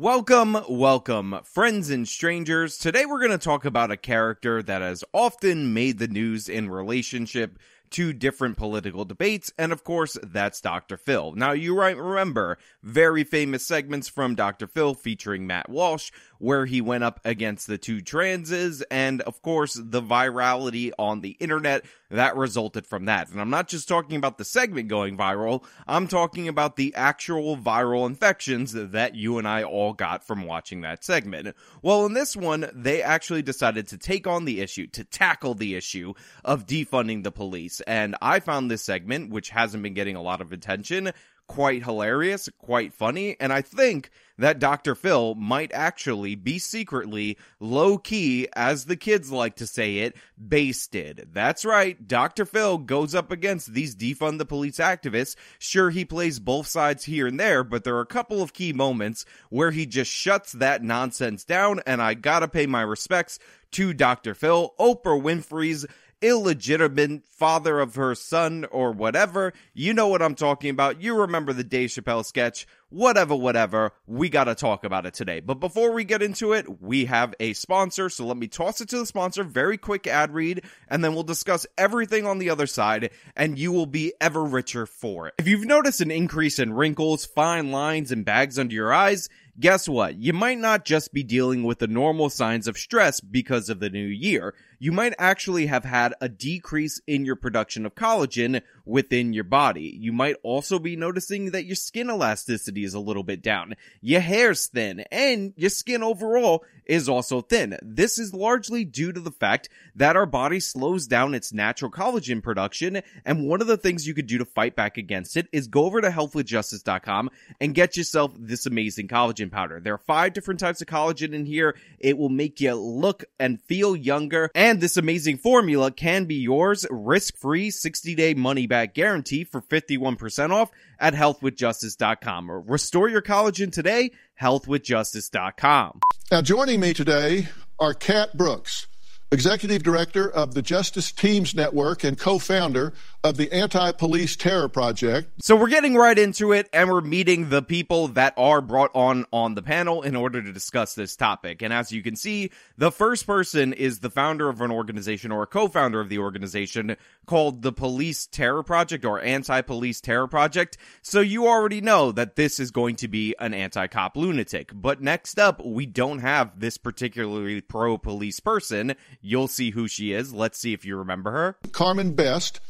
Welcome, welcome, friends and strangers. Today we're going to talk about a character that has often made the news in relationship to different political debates, and of course, that's Dr. Phil. Now, you might remember very famous segments from Dr. Phil featuring Matt Walsh, where he went up against the two transes, and of course, the virality on the internet that resulted from that. And I'm not just talking about the segment going viral, I'm talking about the actual viral infections that you and I all got from watching that segment. Well, in this one, they actually decided to take on the issue, to tackle the issue of defunding the police. And I found this segment, which hasn't been getting a lot of attention, quite hilarious, quite funny, and I think that Dr. Phil might actually be secretly low key, as the kids like to say it, basted. That's right, Dr. Phil goes up against these defund the police activists. Sure, he plays both sides here and there, but there are a couple of key moments where he just shuts that nonsense down, and I gotta pay my respects to Dr. Phil, Oprah Winfrey's illegitimate father of her son or whatever. You know what I'm talking about. You remember the Dave Chappelle sketch. Whatever, whatever. We gotta talk about it today. But before we get into it, we have a sponsor. So let me toss it to the sponsor. Very quick ad read. And then we'll discuss everything on the other side. And you will be ever richer for it. If you've noticed an increase in wrinkles, fine lines, and bags under your eyes, guess what? You might not just be dealing with the normal signs of stress because of the new year. You might actually have had a decrease in your production of collagen within your body. You might also be noticing that your skin elasticity is a little bit down. Your hair's thin and your skin overall is also thin. This is largely due to the fact that our body slows down its natural collagen production. And one of the things you could do to fight back against it is go over to healthwithjustice.com and get yourself this amazing collagen powder. There are five different types of collagen in here. It will make you look and feel younger. And this amazing formula can be yours risk-free 60-day money-back guarantee for 51% off at healthwithjustice.com. Or restore your collagen today, healthwithjustice.com. Now, joining me today are Cat Brooks, Executive Director of the Justice Teams Network and co founder of the Anti Police Terror Project. So we're getting right into it and we're meeting the people that are brought on on the panel in order to discuss this topic. And as you can see, the first person is the founder of an organization or a co-founder of the organization called the Police Terror Project or Anti-Police Terror Project. So you already know that this is going to be an anti-cop lunatic. But next up, we don't have this particularly pro-police person. You'll see who she is. Let's see if you remember her. Carmen Best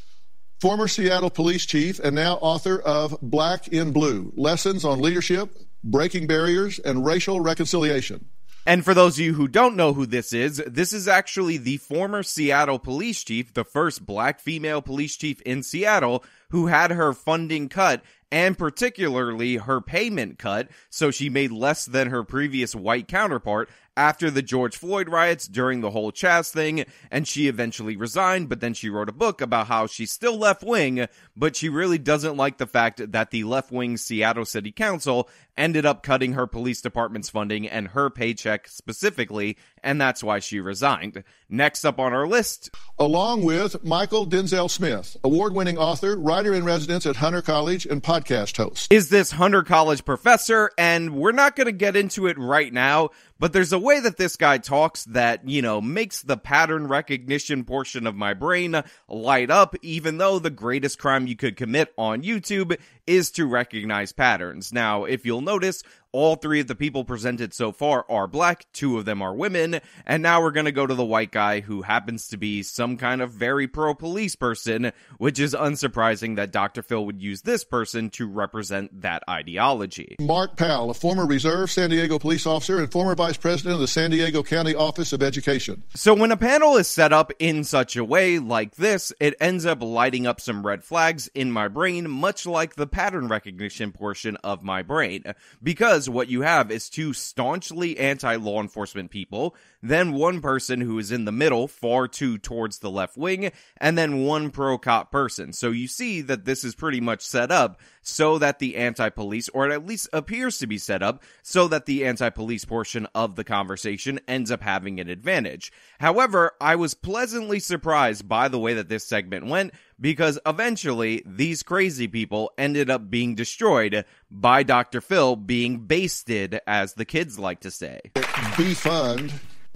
former Seattle police chief and now author of Black in Blue Lessons on Leadership, Breaking Barriers, and Racial Reconciliation. And for those of you who don't know who this is, this is actually the former Seattle police chief, the first black female police chief in Seattle, who had her funding cut and particularly her payment cut, so she made less than her previous white counterpart after the George Floyd riots during the whole Chaz thing, and she eventually resigned, but then she wrote a book about how she's still left wing, but she really doesn't like the fact that the left wing Seattle City Council ended up cutting her police department's funding and her paycheck specifically, and that's why she resigned. Next up on our list, along with Mychal Denzel Smith, award winning author, writer in residence at Hunter College, and podcast host. Is this Hunter College professor? And we're not going to get into it right now, but there's a way that this guy talks that, you know, makes the pattern recognition portion of my brain light up, even though the greatest crime you could commit on YouTube is to recognize patterns. Now, if you'll notice, all three of the people presented so far are black, two of them are women, and now we're gonna go to the white guy who happens to be some kind of very pro police person, which is unsurprising that Dr. Phil would use this person to represent that ideology. Mark Powell, a former reserve San Diego police officer and former vice president of the San Diego County Office of Education. So when a panel is set up in such a way like this, it ends up lighting up some red flags in my brain, much like the pattern recognition portion of my brain. Because because what you have is two staunchly anti law enforcement people, then one person who is in the middle, far too towards the left wing, and then one pro cop person. So you see that this is pretty much set up so that the anti police, or it at least appears to be set up, so that the anti police portion of the conversation ends up having an advantage. However, I was pleasantly surprised by the way that this segment went because eventually these crazy people ended up being destroyed by Dr. Phil being basted, as the kids like to say. Defund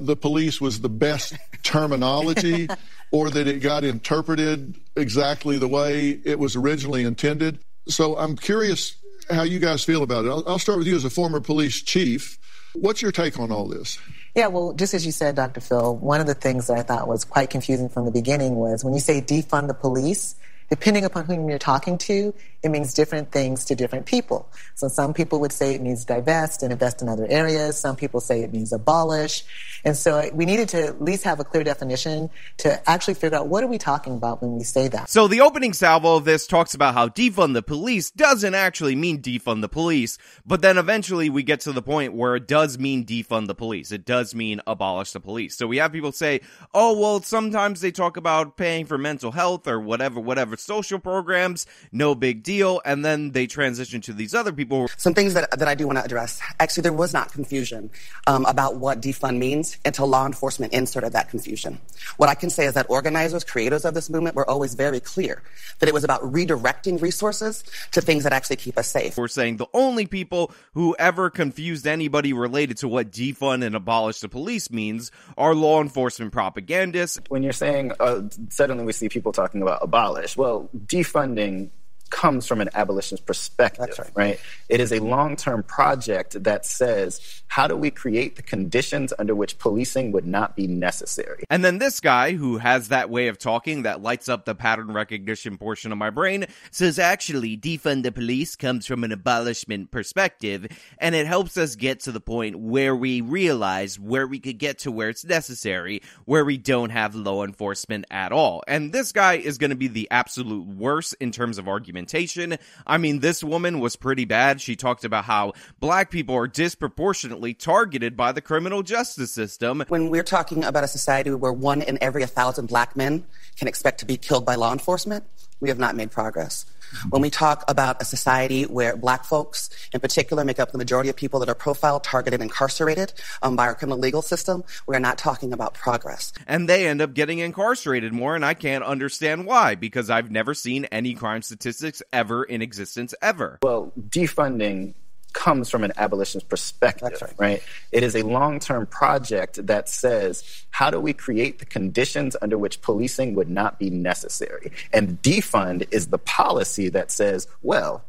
the police was the best terminology or that it got interpreted exactly the way it was originally intended. So I'm curious how you guys feel about it. I'll, I'll start with you as a former police chief. What's your take on all this? Yeah, well, just as you said, Dr. Phil, one of the things that I thought was quite confusing from the beginning was when you say defund the police, depending upon whom you're talking to, it means different things to different people. So some people would say it means divest and invest in other areas. Some people say it means abolish. And so we needed to at least have a clear definition to actually figure out what are we talking about when we say that. So the opening salvo of this talks about how defund the police doesn't actually mean defund the police, but then eventually we get to the point where it does mean defund the police. It does mean abolish the police. So we have people say, "Oh, well, sometimes they talk about paying for mental health or whatever whatever social programs, no big deal." And then they transition to these other people. Some things that that I do want to address. Actually, there was not confusion um, about what defund means until law enforcement inserted that confusion. What I can say is that organizers, creators of this movement were always very clear that it was about redirecting resources to things that actually keep us safe. We're saying the only people who ever confused anybody related to what defund and abolish the police means are law enforcement propagandists. When you're saying uh, suddenly we see people talking about abolish, well, defunding comes from an abolitionist perspective, right. right. It is a long term project that says, how do we create the conditions under which policing would not be necessary? And then this guy who has that way of talking that lights up the pattern recognition portion of my brain says, actually, defund the police comes from an abolishment perspective, and it helps us get to the point where we realize where we could get to where it's necessary, where we don't have law enforcement at all. And this guy is going to be the absolute worst in terms of argument documentation. I mean, this woman was pretty bad. She talked about how black people are disproportionately targeted by the criminal justice system. When we're talking about a society where one in every a thousand black men can expect to be killed by law enforcement, we have not made progress. When we talk about a society where black folks in particular make up the majority of people that are profiled, targeted, incarcerated um, by our criminal legal system, we're not talking about progress. And they end up getting incarcerated more, and I can't understand why, because I've never seen any crime statistics ever in existence ever. Well, defunding comes from an abolitionist perspective, right. right. It is a long term project that says, how do we create the conditions under which policing would not be necessary? And defund is the policy that says, well,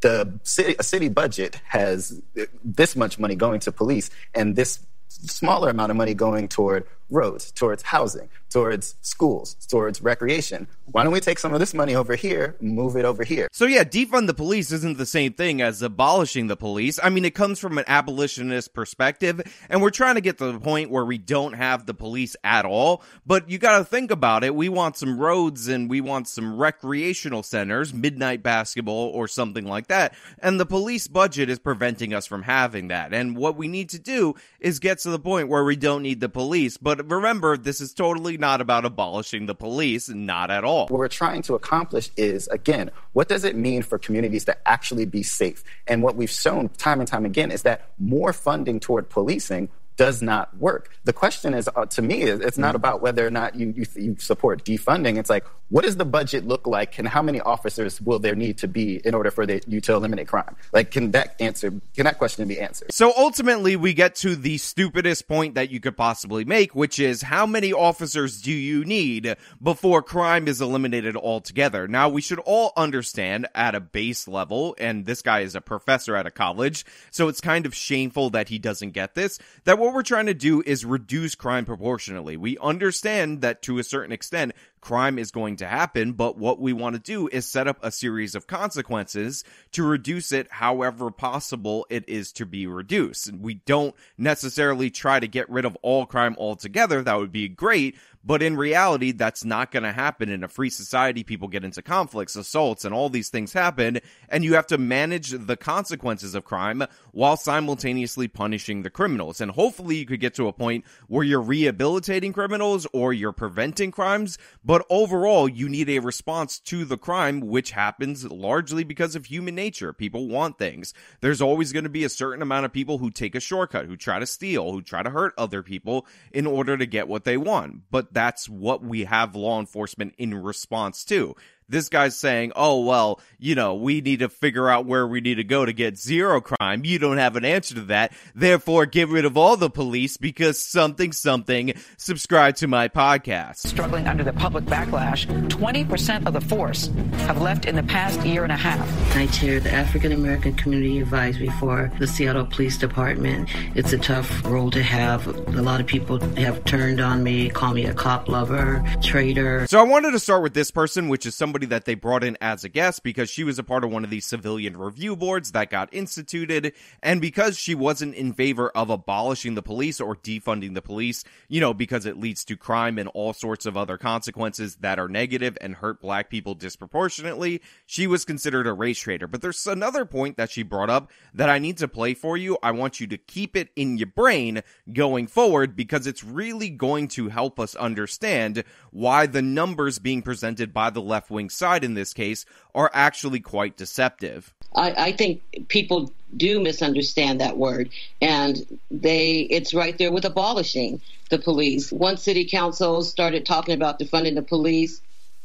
the city, a city budget has this much money going to police and this smaller amount of money going toward roads, towards housing, towards schools, towards recreation. Why don't we take some of this money over here, move it over here? So yeah, defund the police isn't the same thing as abolishing the police. I mean, it comes from an abolitionist perspective, and we're trying to get to the point where we don't have the police at all. But you got to think about it. We want some roads and we want some recreational centers, midnight basketball or something like that. And the police budget is preventing us from having that. And what we need to do is get to the point where we don't need the police. But but remember, this is totally not about abolishing the police, not at all. What we're trying to accomplish is, again, what does it mean for communities to actually be safe? And what we've shown time and time again is that more funding toward policing does not work. The question is, uh, to me, it's not mm-hmm. about whether or not you, you, you, support defunding. It's like, what does the budget look like and how many officers will there need to be in order for the, you to eliminate crime? Like, can that answer, can that question be answered? So ultimately, we get to the stupidest point that you could possibly make, which is how many officers do you need before crime is eliminated altogether? Now, we should all understand at a base level, and this guy is a professor at a college, so it's kind of shameful that he doesn't get this, that what we're trying to do is reduce crime proportionally. We understand that to a certain extent, crime is going to happen, but what we want to do is set up a series of consequences to reduce it however possible it is to be reduced. We don't necessarily try to get rid of all crime altogether. That would be great, but in reality, that's not going to happen in a free society. People get into conflicts, assaults, and all these things happen. And you have to manage the consequences of crime while simultaneously punishing the criminals. And hopefully you could get to a point where you're rehabilitating criminals or you're preventing crimes, but But overall, you need a response to the crime, which happens largely because of human nature. People want things. There's always going to be a certain amount of people who take a shortcut, who try to steal, who try to hurt other people in order to get what they want. But that's what we have law enforcement in response to. This guy's saying, oh, well, you know, we need to figure out where we need to go to get zero crime. You don't have an answer to that. Therefore, get rid of all the police because something, something. Subscribe to my podcast. Struggling under the public backlash, 20% of the force have left in the past year and a half. I chair the African American Community Advisory for the Seattle Police Department. It's a tough role to have. A lot of people have turned on me, call me a cop lover, traitor. So I wanted to start with this person, which is somebody somebody that they brought in as a guest because she was a part of one of these civilian review boards that got instituted. And because she wasn't in favor of abolishing the police or defunding the police, you know, because it leads to crime and all sorts of other consequences that are negative and hurt black people disproportionately, she was considered a race traitor. But there's another point that she brought up that I need to play for you. I want you to keep it in your brain going forward because it's really going to help us understand why the numbers being presented by the left wing side in this case are actually quite deceptive. I, I, think people do misunderstand that word, and they it's right there with abolishing the police. Once city council started talking about defunding the police,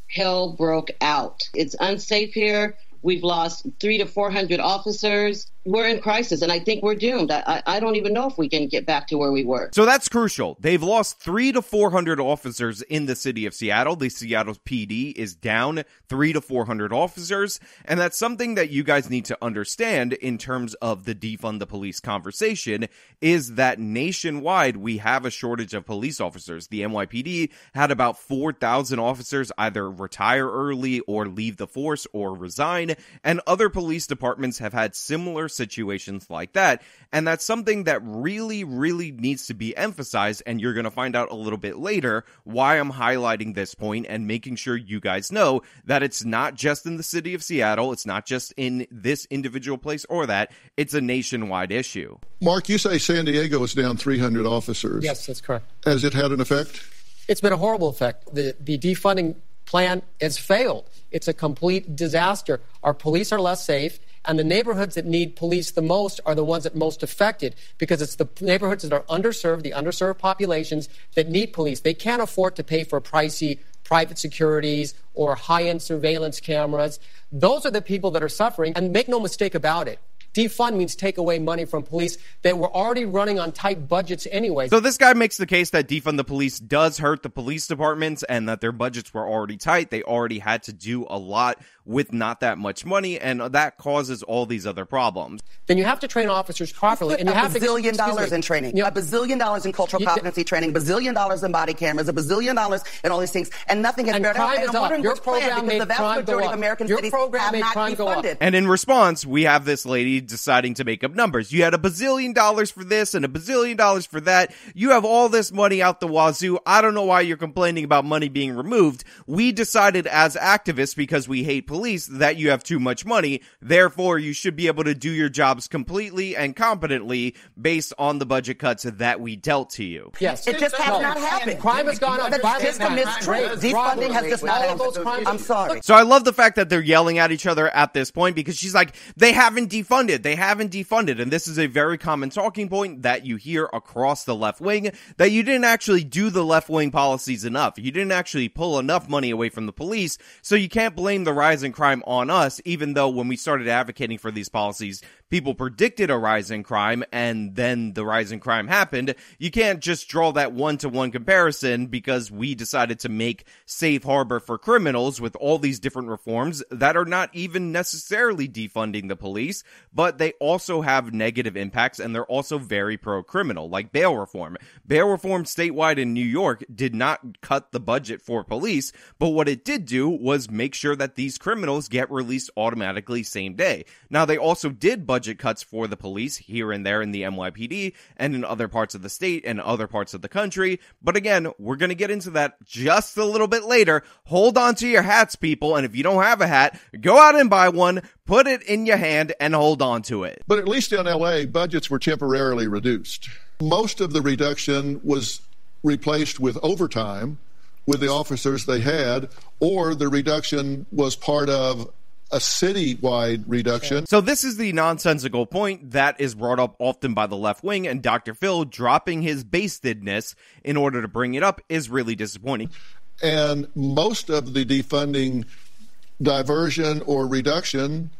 hell broke out. It's unsafe here. We've lost three to four hundred officers we're in crisis, and I think we're doomed. I, I don't even know if we can get back to where we were. So that's crucial. They've lost three to 400 officers in the city of Seattle. The Seattle PD is down three to 400 officers, and that's something that you guys need to understand in terms of the defund the police conversation is that nationwide we have a shortage of police officers. The NYPD had about 4,000 officers either retire early or leave the force or resign, and other police departments have had similar situations like that. And that's something that really, really needs to be emphasized. And you're going to find out a little bit later why I'm highlighting this point and making sure you guys know that it's not just in the city of Seattle. It's not just in this individual place or that. It's a nationwide issue. Mark, you say San Diego is down 300 officers. Yes, that's correct. Has it had an effect? It's been a horrible effect. The, the defunding plan has failed. It's a complete disaster. Our police are less safe. And the neighborhoods that need police the most are the ones that most affected because it's the neighborhoods that are underserved, the underserved populations that need police. They can't afford to pay for pricey private securities or high end surveillance cameras. Those are the people that are suffering. And make no mistake about it. Defund means take away money from police that were already running on tight budgets anyway. So this guy makes the case that defund the police does hurt the police departments and that their budgets were already tight. They already had to do a lot with not that much money, and that causes all these other problems. Then you have to train officers properly, and you a have bazillion to, dollars in training, you know, a bazillion dollars in cultural competency training, bazillion dollars in body cameras, a bazillion dollars in all these things, and nothing has and been crime And I'm wondering up. Your which plan, program because the vast crime majority go of American Your cities program have made not crime defunded. Go up. And in response, we have this lady deciding to make up numbers. You had a bazillion dollars for this and a bazillion dollars for that. You have all this money out the wazoo. I don't know why you're complaining about money being removed. We decided as activists, because we hate police, that you have too much money. Therefore, you should be able to do your jobs completely and competently based on the budget cuts that we dealt to you. Yes. It just has No. not happened. Crime has gone up. The Crime has system gone is up. Defunding has just not all of those happened. I'm sorry. So I love the fact that they're yelling at each other at this point because she's like, they haven't defunded. They haven't defunded. And this is a very common talking point that you hear across the left wing that you didn't actually do the left wing policies enough. You didn't actually pull enough money away from the police. So you can't blame the rise in crime on us, even though when we started advocating for these policies, people predicted a rise in crime and then the rise in crime happened. You can't just draw that one to one comparison because we decided to make safe harbor for criminals with all these different reforms that are not even necessarily defunding the police, but they also have negative impacts and they're also very pro criminal, like bail reform. Bail reform statewide in New York did not cut the budget for police, but what it did do was make sure that these criminals get released automatically same day. Now, they also did budget cuts for the police here and there in the NYPD and in other parts of the state and other parts of the country. But again, we're going to get into that just a little bit later. Hold on to your hats, people. And if you don't have a hat, go out and buy one, put it in your hand, and hold on to it. But at least in LA, budgets were temporarily reduced. Most of the reduction was replaced with overtime with the officers they had, or the reduction was part of a citywide reduction. So this is the nonsensical point that is brought up often by the left wing, and Dr. Phil dropping his bastedness in order to bring it up is really disappointing. And most of the defunding diversion or reduction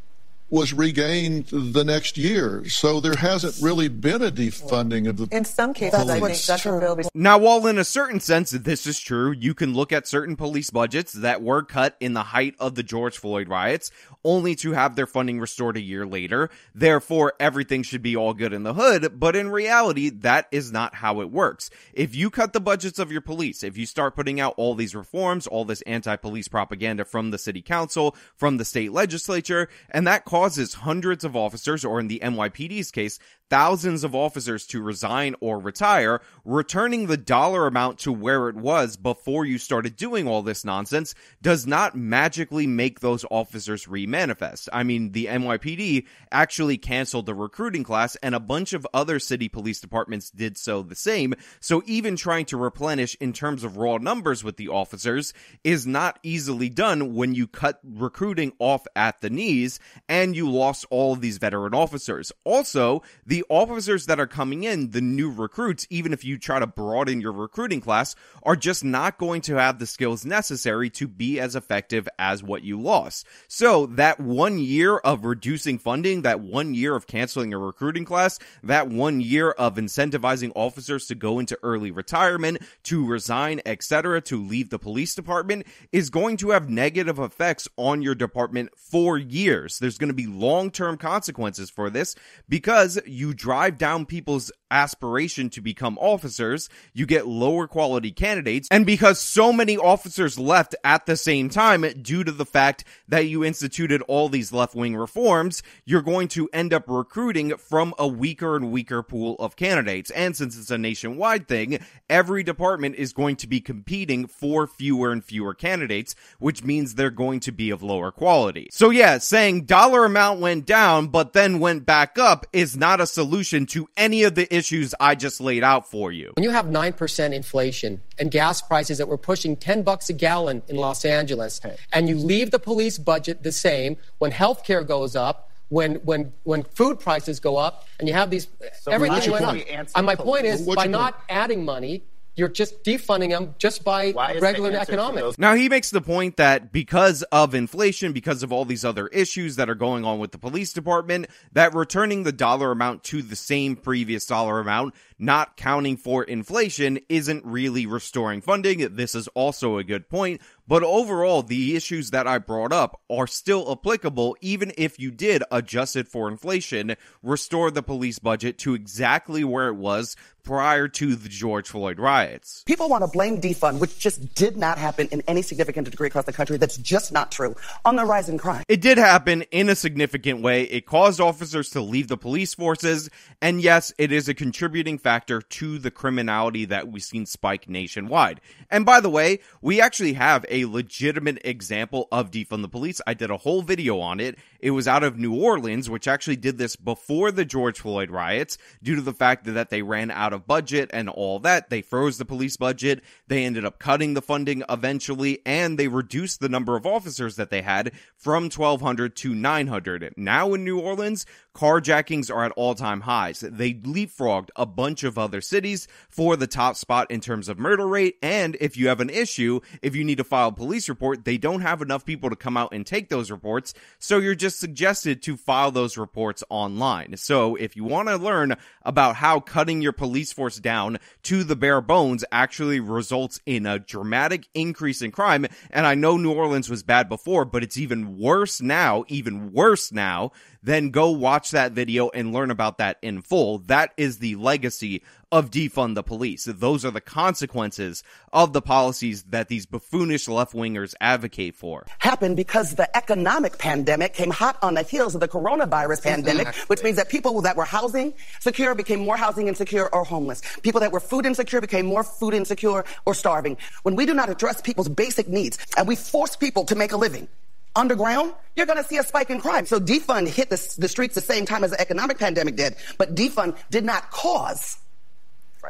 was regained the next year. So there hasn't really been a defunding of the. In some cases, I think Dr. Phil. Now, while in a certain sense this is true, you can look at certain police budgets that were cut in the height of the George Floyd riots, only to have their funding restored a year later. Therefore, everything should be all good in the hood. But in reality, that is not how it works. If you cut the budgets of your police, if you start putting out all these reforms, all this anti-police propaganda from the city council, from the state legislature, and that causes hundreds of officers, or in the NYPD's case, thousands of officers to resign or retire, returning the dollar amount to where it was before you started doing all this nonsense does not magically make those officers remanifest. I mean, the NYPD actually canceled the recruiting class and a bunch of other city police departments did so the same. So even trying to replenish in terms of raw numbers with the officers is not easily done when you cut recruiting off at the knees and you lost all of these veteran officers. Also, the officers that are coming in, the new recruits, even if you try to broaden your recruiting class, are just not going to have the skills necessary to be as effective as what you lost. So that one year of reducing funding, that one year of canceling a recruiting class, that one year of incentivizing officers to go into early retirement, to resign, etc., to leave the police department is going to have negative effects on your department for years. There's going to be long-term consequences for this because you drive down people's aspiration to become officers, you get lower quality candidates, and because so many officers left at the same time due to the fact that you instituted all these left wing reforms, you're going to end up recruiting from a weaker and weaker pool of candidates. And since it's a nationwide thing, every department is going to be competing for fewer and fewer candidates, which means they're going to be of lower quality. So yeah, saying dollar amount went down, but then went back up is not a solution to any of the issues I just laid out for you. When you have 9% inflation and gas prices that were pushing 10 bucks a gallon in Los Angeles, and you leave the police budget the same, when healthcare goes up, when when when food prices go up, and you have these So everything why went up. should we answer And my point is, by your not adding money, you're just defunding them just by Why regular economics. Now he makes the point that because of inflation, because of all these other issues that are going on with the police department, that returning the dollar amount to the same previous dollar amount, not counting for inflation, isn't really restoring funding. This is also a good point. But overall, the issues that I brought up are still applicable even if you did adjust it for inflation, restore the police budget to exactly where it was prior to the George Floyd riots. People want to blame defund, which just did not happen in any significant degree across the country. That's just not true. On the rise in crime. It did happen in a significant way. It caused officers to leave the police forces. And yes, it is a contributing factor to the criminality that we've seen spike nationwide. And by the way, we actually have a legitimate example of defund the police. I did a whole video on it. It was out of New Orleans, which actually did this before the George Floyd riots due to the fact that they ran out of budget and all that. They froze the police budget. They ended up cutting the funding eventually and they reduced the number of officers that they had from 1200 to 900. Now in New Orleans, carjackings are at all time highs. They leapfrogged a bunch of other cities for the top spot in terms of murder rate. And if you have an issue, if you need to file a police report, they don't have enough people to come out and take those reports. So you're just suggested to file those reports online. So if you want to learn about how cutting your police force down to the bare bones actually results in a dramatic increase in crime, and I know New Orleans was bad before, but it's even worse now, even worse now, then go watch that video and learn about that in full. That is the legacy of defund the police. Those are the consequences of the policies that these buffoonish left wingers advocate for. happened because the economic pandemic came hot on the heels of the coronavirus pandemic, which means that people that were housing secure became more housing insecure or homeless. People that were food insecure became more food insecure or starving. When we do not address people's basic needs and we force people to make a living, underground, you're going to see a spike in crime. So defund hit the, the streets the same time as the economic pandemic did, but defund did not cause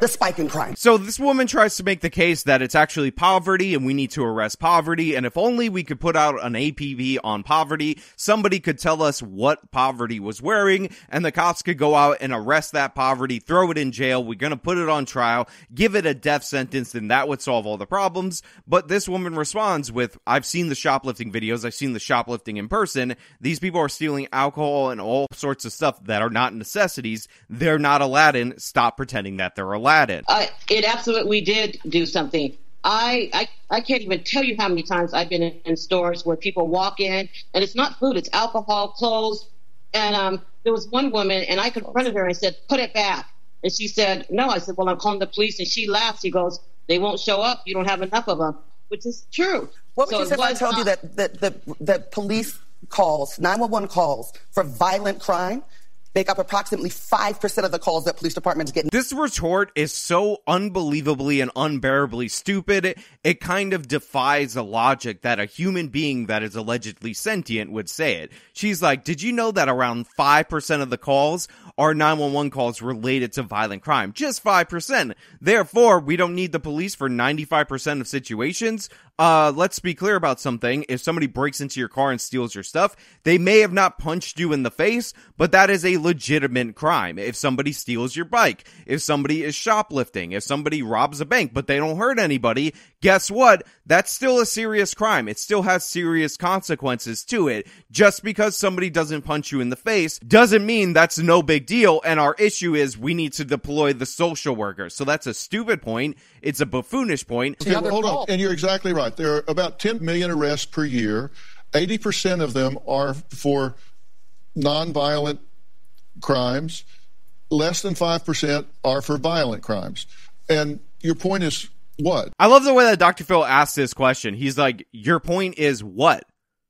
the spike in crime. So this woman tries to make the case that it's actually poverty and we need to arrest poverty. And if only we could put out an APB on poverty, somebody could tell us what poverty was wearing and the cops could go out and arrest that poverty, throw it in jail. We're going to put it on trial, give it a death sentence, and that would solve all the problems. But this woman responds with, I've seen the shoplifting videos. I've seen the shoplifting in person. These people are stealing alcohol and all sorts of stuff that are not necessities. They're not Aladdin. Stop pretending that they're Aladdin. Uh, it absolutely did do something. I, I I can't even tell you how many times I've been in, in stores where people walk in and it's not food, it's alcohol, clothes. And um, there was one woman, and I confronted her and I said, "Put it back." And she said, "No." I said, "Well, I'm calling the police." And she laughed. She goes, "They won't show up. You don't have enough of them," which is true. What would So you say if I was told you that, that, that, that police calls, 911 calls for violent crime make up approximately 5% of the calls that police departments get? This retort is so unbelievably and unbearably stupid, it kind of defies the logic that a human being that is allegedly sentient would say it. She's like, Did you know that around 5% of the calls are 911 calls related to violent crime? Just 5%. Therefore, we don't need the police for 95% of situations. Uh, let's be clear about something. If somebody breaks into your car and steals your stuff, they may have not punched you in the face, but that is a legitimate crime. If somebody steals your bike, if somebody is shoplifting, if somebody robs a bank, but they don't hurt anybody, guess what? That's still a serious crime. It still has serious consequences to it. Just because somebody doesn't punch you in the face doesn't mean that's no big deal. And our issue is we need to deploy the social workers. So that's a stupid point. It's a buffoonish point. Okay, well, hold on. And you're exactly right. There are about 10 million arrests per year. 80% of them are for nonviolent crimes. Less than 5% are for violent crimes. And your point is what? I love the way that Dr. Phil asked this question. He's like, Your point is what?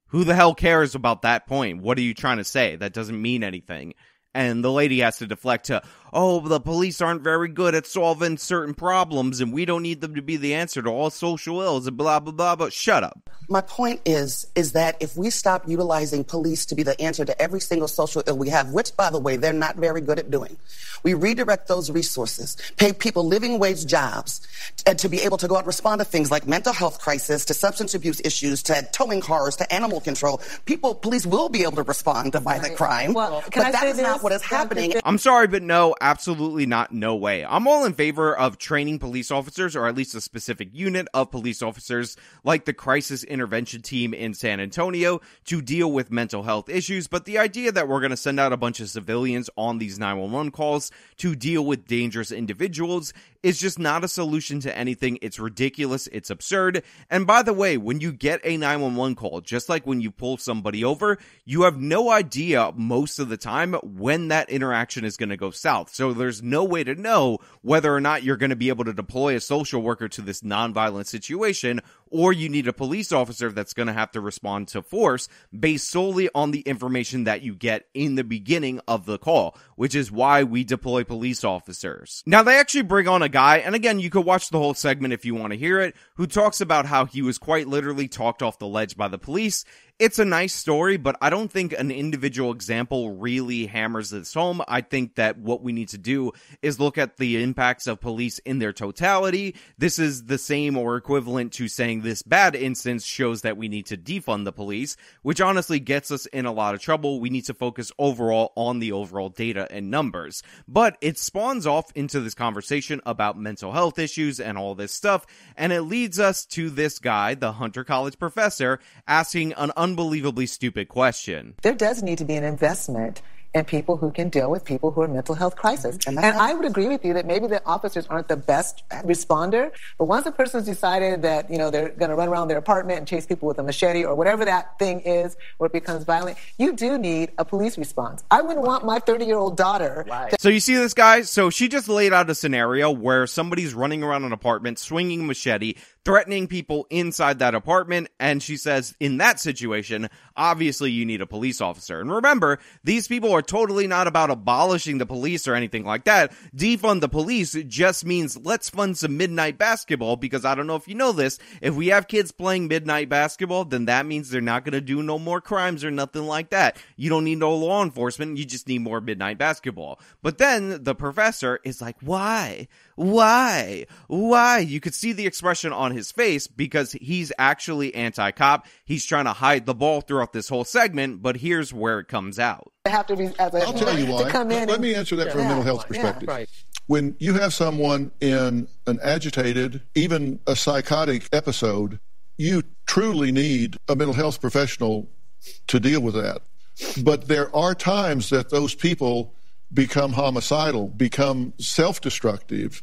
Who the hell cares about that point? What are you trying to say? That doesn't mean anything. And the lady has to deflect to, oh, the police aren't very good at solving certain problems and we don't need them to be the answer to all social ills and blah, blah, blah, but shut up. My point is, is that if we stop utilizing police to be the answer to every single social ill we have, which, by the way, they're not very good at doing, we redirect those resources, pay people living wage jobs, and to be able to go out and respond to things like mental health crisis, to substance abuse issues, to towing cars, to animal control. People, police will be able to respond to violent crime, Well, but that is that say is not what is happening. I'm sorry, but no, absolutely not. No way. I'm all in favor of training police officers, or at least a specific unit of police officers, like the crisis intervention team in San Antonio, to deal with mental health issues. But the idea that we're going to send out a bunch of civilians on these 911 calls to deal with dangerous individuals is just not a solution to anything. It's ridiculous. It's absurd. And by the way, when you get a 911 call, just like when you pull somebody over, you have no idea most of the time when that interaction is going to go south. So there's no way to know whether or not you're going to be able to deploy a social worker to this nonviolent situation or you need a police officer that's going to have to respond to force based solely on the information that you get in the beginning of the call, which is why we deploy police officers. Now, they actually bring on a guy, and again, you could watch the whole segment if you want to hear it, who talks about how he was quite literally talked off the ledge by the police. It's a nice story, but I don't think an individual example really hammers this home. I think that what we need to do is look at the impacts of police in their totality. This is the same or equivalent to saying this bad instance shows that we need to defund the police, which honestly gets us in a lot of trouble. We need to focus overall on the overall data and numbers. But it spawns off into this conversation about mental health issues and all this stuff, and it leads us to this guy, the Hunter College professor, asking an unbelievably stupid question. There does need to be an investment in people who can deal with people who are mental health crisis. Mm-hmm. And, I would agree with you that maybe the officers aren't the best responder, but once a person's decided that, you know, they're going to run around their apartment and chase people with a machete or whatever that thing is where it becomes violent, you do need a police response. I wouldn't want my 30-year-old daughter to So you see this guy? So she just laid out a scenario where somebody's running around an apartment, swinging a machete, threatening people inside that apartment. And she says, in that situation, obviously you need a police officer. And remember, these people are totally not about abolishing the police or anything like that. Defund the police just means let's fund some midnight basketball because I don't know if you know this. If we have kids playing midnight basketball, then that means they're not going to do no more crimes or nothing like that. You don't need no law enforcement. You just need more midnight basketball. But then the professor is like, why? Why? Why? You could see the expression on his face because he's actually anti-cop. He's trying to hide the ball throughout this whole segment, but here's where it comes out. Have to be, as a, I'll tell you why. Let, let me answer that from a mental health perspective. Right. When you have someone in an agitated, even a psychotic episode, you truly need a mental health professional to deal with that. But there are times that those people become homicidal, become self destructive,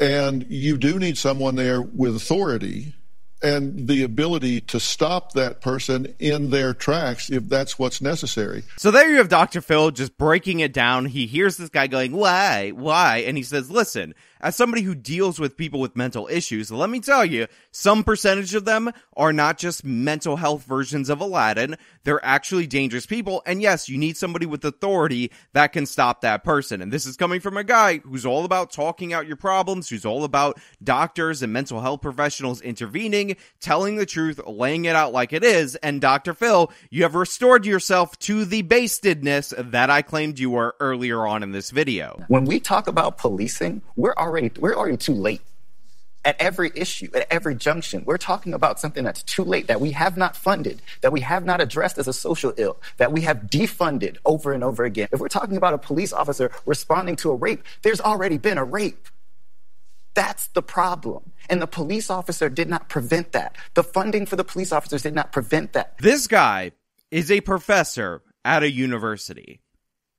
and you do need someone there with authority and the ability to stop that person in their tracks if that's what's necessary. So there you have Dr. Phil just breaking it down. He hears this guy going, why, why? And he says, listen, as somebody who deals with people with mental issues, let me tell you, some percentage of them are not just mental health versions of Aladdin. They're actually dangerous people. And yes, you need somebody with authority that can stop that person. And this is coming from a guy who's all about talking out your problems, who's all about doctors and mental health professionals intervening, telling the truth, laying it out like it is. And Dr. Phil, you have restored yourself to the bastedness that I claimed you were earlier on in this video. When we talk about policing, we're already we're already too late at every issue, at every junction. We're talking about something that's too late, that we have not funded, that we have not addressed as a social ill, that we have defunded over and over again. If we're talking about a police officer responding to a rape, there's already been a rape. That's the problem. And the police officer did not prevent that. The funding for the police officers did not prevent that. This guy is a professor at a university.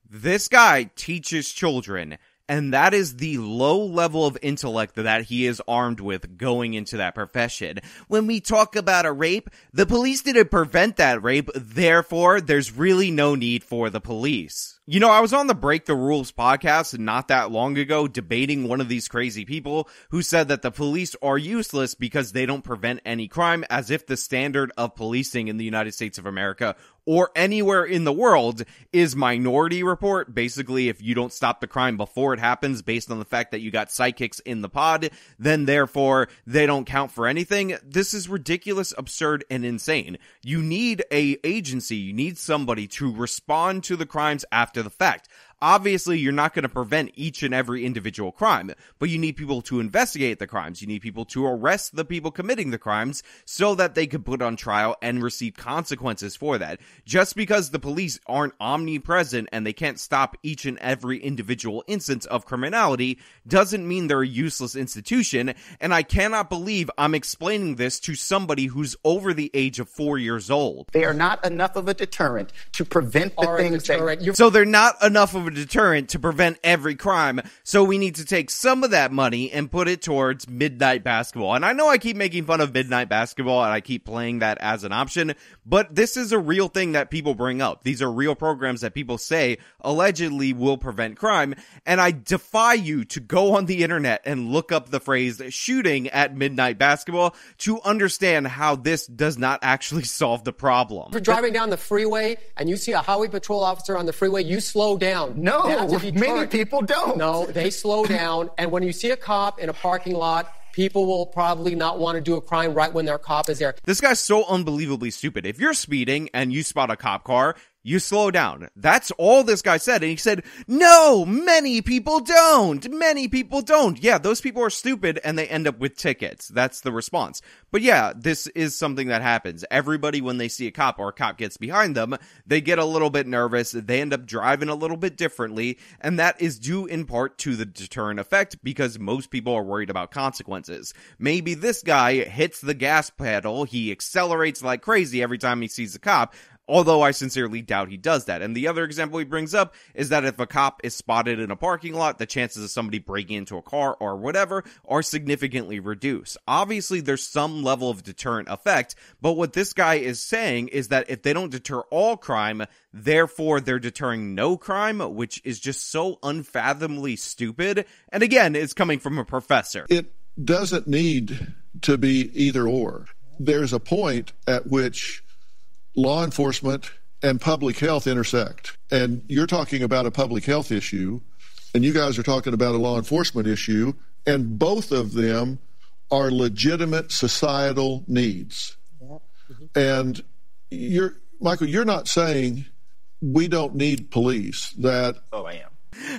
This guy teaches children and that is the low level of intellect that he is armed with going into that profession. When we talk about a rape, the police didn't prevent that rape, therefore, there's really no need for the police. You know, I was on the Break the Rules podcast not that long ago debating one of these crazy people who said that the police are useless because they don't prevent any crime as if the standard of policing in the United States of America or anywhere in the world is minority report. Basically, if you don't stop the crime before it happens based on the fact that you got psychics in the pod, then therefore they don't count for anything. This is ridiculous, absurd, and insane. You need a agency, you need somebody to respond to the crimes after the fact. Obviously, you're not going to prevent each and every individual crime, but you need people to investigate the crimes. You need people to arrest the people committing the crimes so that they can put on trial and receive consequences for that. Just because the police aren't omnipresent and they can't stop each and every individual instance of criminality doesn't mean they're a useless institution. And I cannot believe I'm explaining this to somebody who's over the age of four years old. They are not enough of a deterrent to prevent the Are things that You're- So they're not enough of a deterrent to prevent every crime. So we need to take some of that money and put it towards midnight basketball. And I know I keep making fun of midnight basketball and I keep playing that as an option, but this is a real thing that people bring up. These are real programs that people say allegedly will prevent crime. And I defy you to go on the internet and look up the phrase shooting at midnight basketball to understand how this does not actually solve the problem. If you're driving down the freeway and you see a highway patrol officer on the freeway, you slow down. No, many deterrent. people don't. No, they slow down. And when you see a cop in a parking lot, people will probably not want to do a crime right when their cop is there. This guy's so unbelievably stupid. If you're speeding and you spot a cop car, you slow down. That's all this guy said. And he said, no, many people don't. Many people don't. Yeah, those people are stupid and they end up with tickets. That's the response. But yeah, this is something that happens. Everybody, when they see a cop or a cop gets behind them, they get a little bit nervous. They end up driving a little bit differently. And that is due in part to the deterrent effect because most people are worried about consequences. Maybe this guy hits the gas pedal. He accelerates like crazy every time he sees a cop. Although I sincerely doubt he does that. And the other example he brings up is that if a cop is spotted in a parking lot, the chances of somebody breaking into a car or whatever are significantly reduced. Obviously, there's some level of deterrent effect, but what this guy is saying is that if they don't deter all crime, therefore they're deterring no crime, which is just so unfathomably stupid. And again, it's coming from a professor. It doesn't need to be either or. There's a point at which law enforcement and public health intersect. And you're talking about a public health issue, and you guys are talking about a law enforcement issue, and both of them are legitimate societal needs. Mm-hmm. And you're, Michael, you're not saying we don't need police, that. Oh, I am.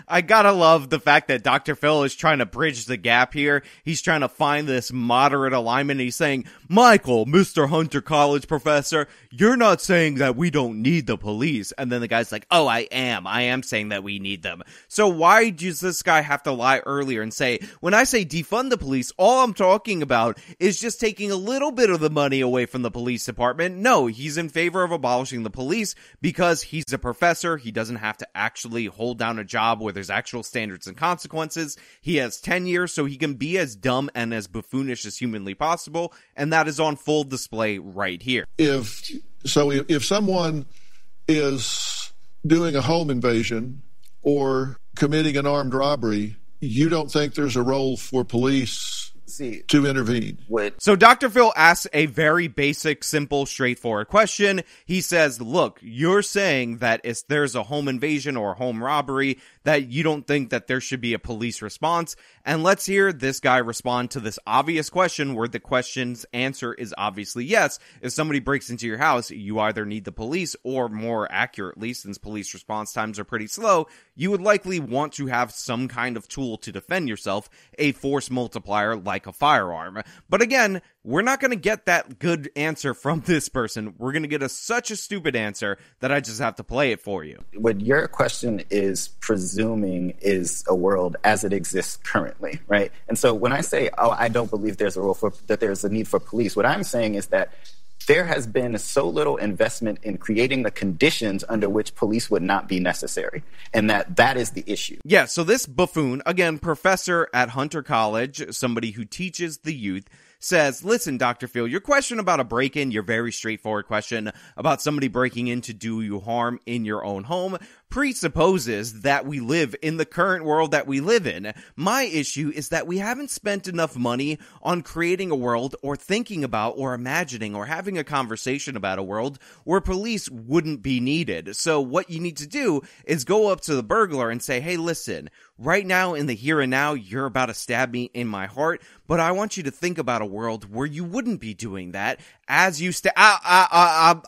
I gotta love the fact that Dr. Phil is trying to bridge the gap here. He's trying to find this moderate alignment. He's saying, Michael, Mr. Hunter College professor, you're not saying that we don't need the police. And then the guy's like, oh, I am. I am saying that we need them. So why does this guy have to lie earlier and say, when I say defund the police, all I'm talking about is just taking a little bit of the money away from the police department? No, he's in favor of abolishing the police because he's a professor. He doesn't have to actually hold down a job job where there's actual standards and consequences. He has tenure, so he can be as dumb and as buffoonish as humanly possible, and that is on full display right here. If so, if, if someone is doing a home invasion or committing an armed robbery, you don't think there's a role for police see to intervene. What? So Dr. Phil asks a very basic, simple, straightforward question. He says, "Look, you're saying that if there's a home invasion or home robbery, that you don't think that there should be a police response." And let's hear this guy respond to this obvious question where the question's answer is obviously yes. If somebody breaks into your house, you either need the police or more accurately, since police response times are pretty slow, you would likely want to have some kind of tool to defend yourself, a force multiplier like a firearm. But again, we're not going to get that good answer from this person. We're going to get a such a stupid answer that I just have to play it for you. What your question is presuming is a world as it exists currently, right? And so when I say, "Oh, I don't believe there's a role for that there's a need for police," what I'm saying is that there has been so little investment in creating the conditions under which police would not be necessary and that that is the issue yeah so this buffoon again professor at hunter college somebody who teaches the youth says, listen, Dr. Phil, your question about a break in, your very straightforward question about somebody breaking in to do you harm in your own home presupposes that we live in the current world that we live in. My issue is that we haven't spent enough money on creating a world or thinking about or imagining or having a conversation about a world where police wouldn't be needed. So what you need to do is go up to the burglar and say, Hey, listen, right now in the here and now, you're about to stab me in my heart, but I want you to think about a world where you wouldn't be doing that as you sta- I, I,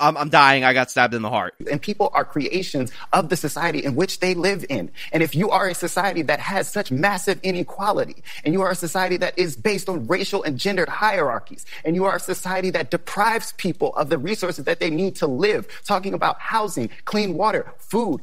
I, I'm, I'm dying. I got stabbed in the heart. And people are creations of the society in which they live in. And if you are a society that has such massive inequality, and you are a society that is based on racial and gendered hierarchies, and you are a society that deprives people of the resources that they need to live, talking about housing, clean water, food,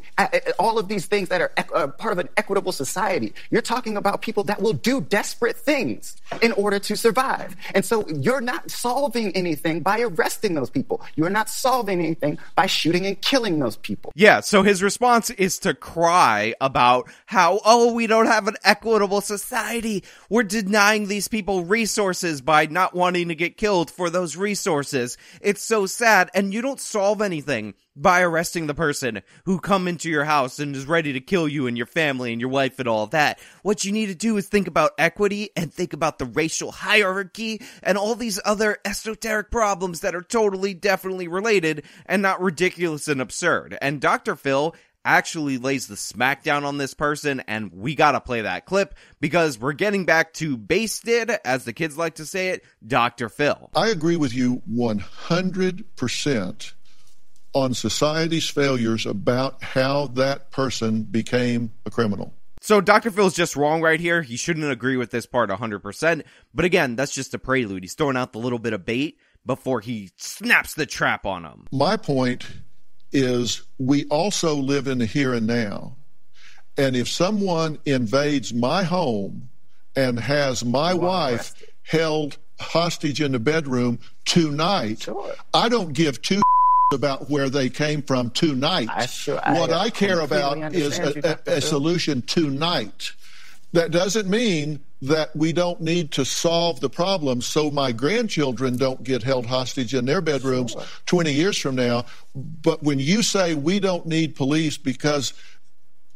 all of these things that are uh, part of an equitable society, you're talking about people that will do desperate things in order to survive. And so you're not solving anything by arresting those people. You're not solving anything by shooting and killing those people. Yeah, so his response is to cry about how, oh, we don't have an equitable society. We're denying these people resources by not wanting to get killed for those resources. It's so sad, and you don't solve anything by arresting the person who come into your house and is ready to kill you and your family and your wife and all that. What you need to do is think about equity and think about the racial hierarchy and all these other esoteric problems that are totally definitely related and not ridiculous and absurd. And Dr. Phil actually lays the smackdown on this person and we gotta play that clip because we're getting back to basted, as the kids like to say it, Dr. Phil. I agree with you 100% on society's failures about how that person became a criminal. So Dr. Phil's just wrong right here. He shouldn't agree with this part 100%. But again, that's just a prelude. He's throwing out the little bit of bait before he snaps the trap on him. My point is we also live in the here and now. And if someone invades my home and has my wife held hostage in the bedroom tonight, sure. I don't give two about where they came from tonight. I sure, I what I care about is a, a, a solution tonight. That doesn't mean that we don't need to solve the problem so my grandchildren don't get held hostage in their bedrooms sure. 20 years from now. But when you say we don't need police because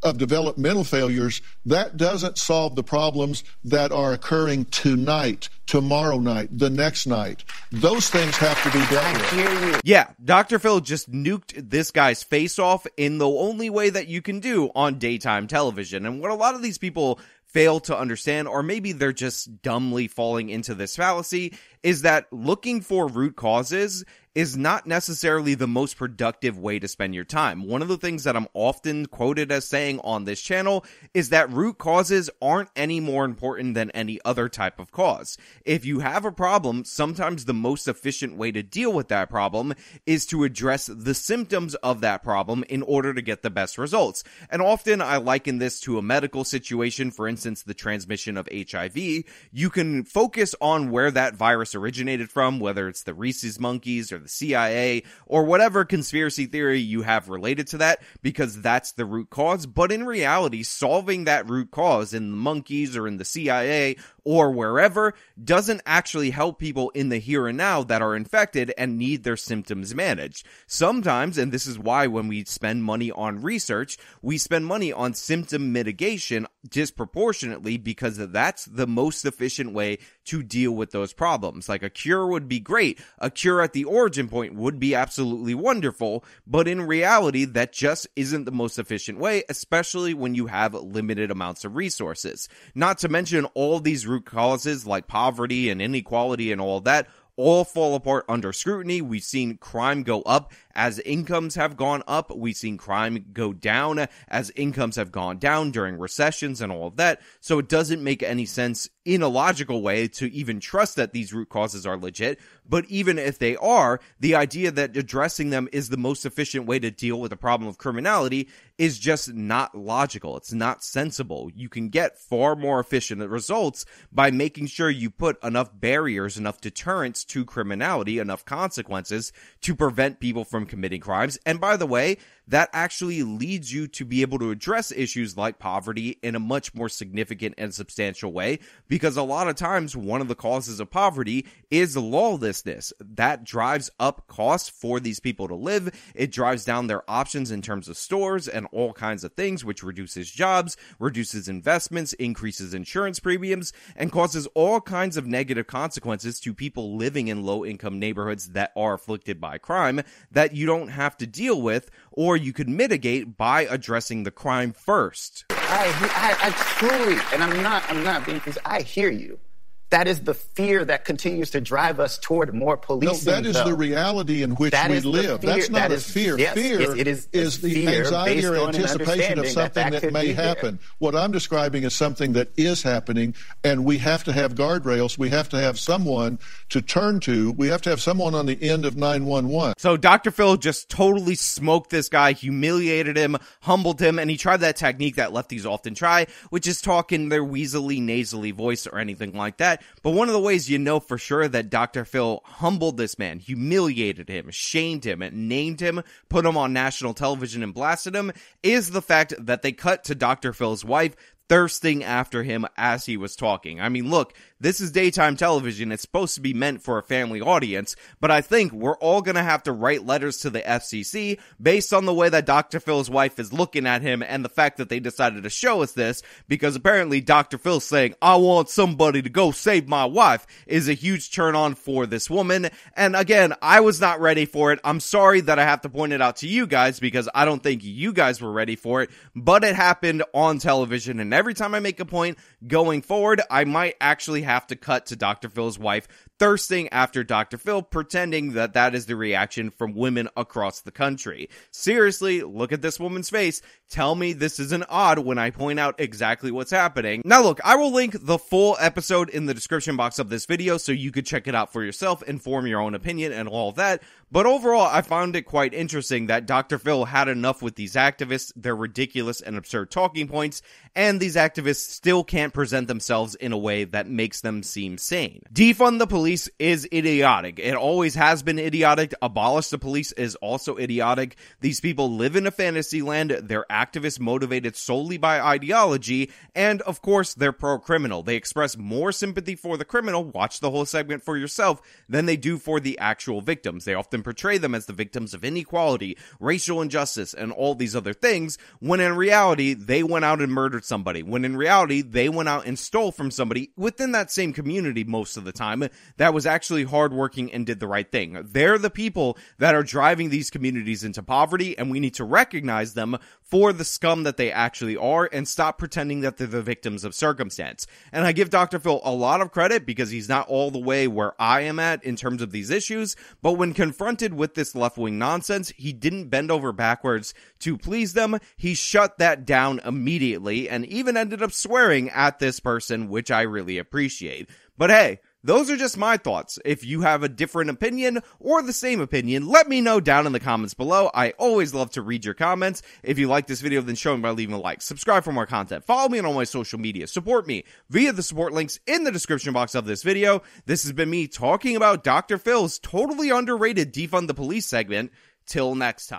of developmental failures, that doesn't solve the problems that are occurring tonight, tomorrow night, the next night. Those things have to be dealt with. Yeah, Dr. Phil just nuked this guy's face off in the only way that you can do on daytime television. And what a lot of these people fail to understand, or maybe they're just dumbly falling into this fallacy, is that looking for root causes is not necessarily the most productive way to spend your time. One of the things that I'm often quoted as saying on this channel is that root causes aren't any more important than any other type of cause. If you have a problem, sometimes the most efficient way to deal with that problem is to address the symptoms of that problem in order to get the best results. And often I liken this to a medical situation, for instance, the transmission of HIV. You can focus on where that virus originated from, whether it's the rhesus monkeys or the CIA or whatever conspiracy theory you have related to that, because that's the root cause. But in reality, solving that root cause in the monkeys or in the CIA or wherever doesn't actually help people in the here and now that are infected and need their symptoms managed. Sometimes, and this is why when we spend money on research, we spend money on symptom mitigation disproportionately because that's the most efficient way to deal with those problems. Like a cure would be great. A cure at the origin point would be absolutely wonderful. But in reality, that just isn't the most efficient way, especially when you have limited amounts of resources. Not to mention all these root causes like poverty and inequality and all that all fall apart under scrutiny. We've seen crime go up as incomes have gone up. We've seen crime go down as incomes have gone down during recessions and all of that. So it doesn't make any sense in a logical way to even trust that these root causes are legit. But even if they are, the idea that addressing them is the most efficient way to deal with the problem of criminality is just not logical. It's not sensible. You can get far more efficient results by making sure you put enough barriers, enough deterrents to criminality, enough consequences to prevent people from committing crimes. And by the way, that actually leads you to be able to address issues like poverty in a much more significant and substantial way because a lot of times one of the causes of poverty is lawlessness. That drives up costs for these people to live. It drives down their options in terms of stores and all kinds of things which reduces jobs reduces investments increases insurance premiums and causes all kinds of negative consequences to people living in low income neighborhoods that are afflicted by crime that you don't have to deal with or you could mitigate by addressing the crime first. I, I, I truly, and I'm not, I'm not being, I hear you. That is the fear that continues to drive us toward more policing. No, that is though. the reality in which That we live. fear- That's not that a is- fear. yes, fear it- it is- is it's the fear anxiety or on an anticipation of understanding that something that that, may be there. happen. What I'm describing is something that is happening, and we have to have guardrails. We have to have someone to turn to. We have to have someone on the end of 911. So Dr. Phil just totally smoked this guy, humiliated him, humbled him, and he tried that technique that lefties often try, which is talk in their weaselly, nasally voice or anything like that. But one of the ways you know for sure that Dr. Phil humbled this man, humiliated him, shamed him, and named him, put him on national television and blasted him, is the fact that they cut to Dr. Phil's wife thirsting after him as he was talking. I mean, look, this is daytime television. It's supposed to be meant for a family audience, but I think we're all gonna have to write letters to the FCC based on the way that Dr. Phil's wife is looking at him and the fact that they decided to show us this because apparently Dr. Phil saying, I want somebody to go save my wife is a huge turn on for this woman. And again, I was not ready for it. I'm sorry that I have to point it out to you guys because I don't think you guys were ready for it, but it happened on television. And every time I make a point going forward, I might actually have to cut to Dr. Phil's wife thirsting after Dr. Phil, pretending that that is the reaction from women across the country. Seriously, look at this woman's face. Tell me this isn't odd when I point out exactly what's happening. Now look, I will link the full episode in the description box of this video so you could check it out for yourself and form your own opinion and all that. But overall, I found it quite interesting that Dr. Phil had enough with these activists, their ridiculous and absurd talking points, and these activists still can't present themselves in a way that makes them seem sane. Defund the police is idiotic. It always has been idiotic. Abolish the police is also idiotic. These people live in a fantasy land. They're activists motivated solely by ideology. And of course, they're pro criminal. They express more sympathy for the criminal, watch the whole segment for yourself, than they do for the actual victims. They often portray them as the victims of inequality, racial injustice, and all these other things, when in reality, they went out and murdered somebody. When in reality, they went out and stole from somebody within that same community most of the time that was actually hardworking and did the right thing. They're the people that are driving these communities into poverty, and we need to recognize them for the scum that they actually are and stop pretending that they're the victims of circumstance. And I give Dr. Phil a lot of credit because he's not all the way where I am at in terms of these issues, but when confronted with this left wing nonsense, he didn't bend over backwards to please them. He shut that down immediately and even ended up swearing at this person, which I really appreciate. But hey, those are just my thoughts. If you have a different opinion or the same opinion, let me know down in the comments below. I always love to read your comments. If you like this video, then show me by leaving a like. Subscribe for more content. Follow me on all my social media. Support me via the support links in the description box of this video. This has been me talking about Dr. Phil's totally underrated defund the police segment. Till next time.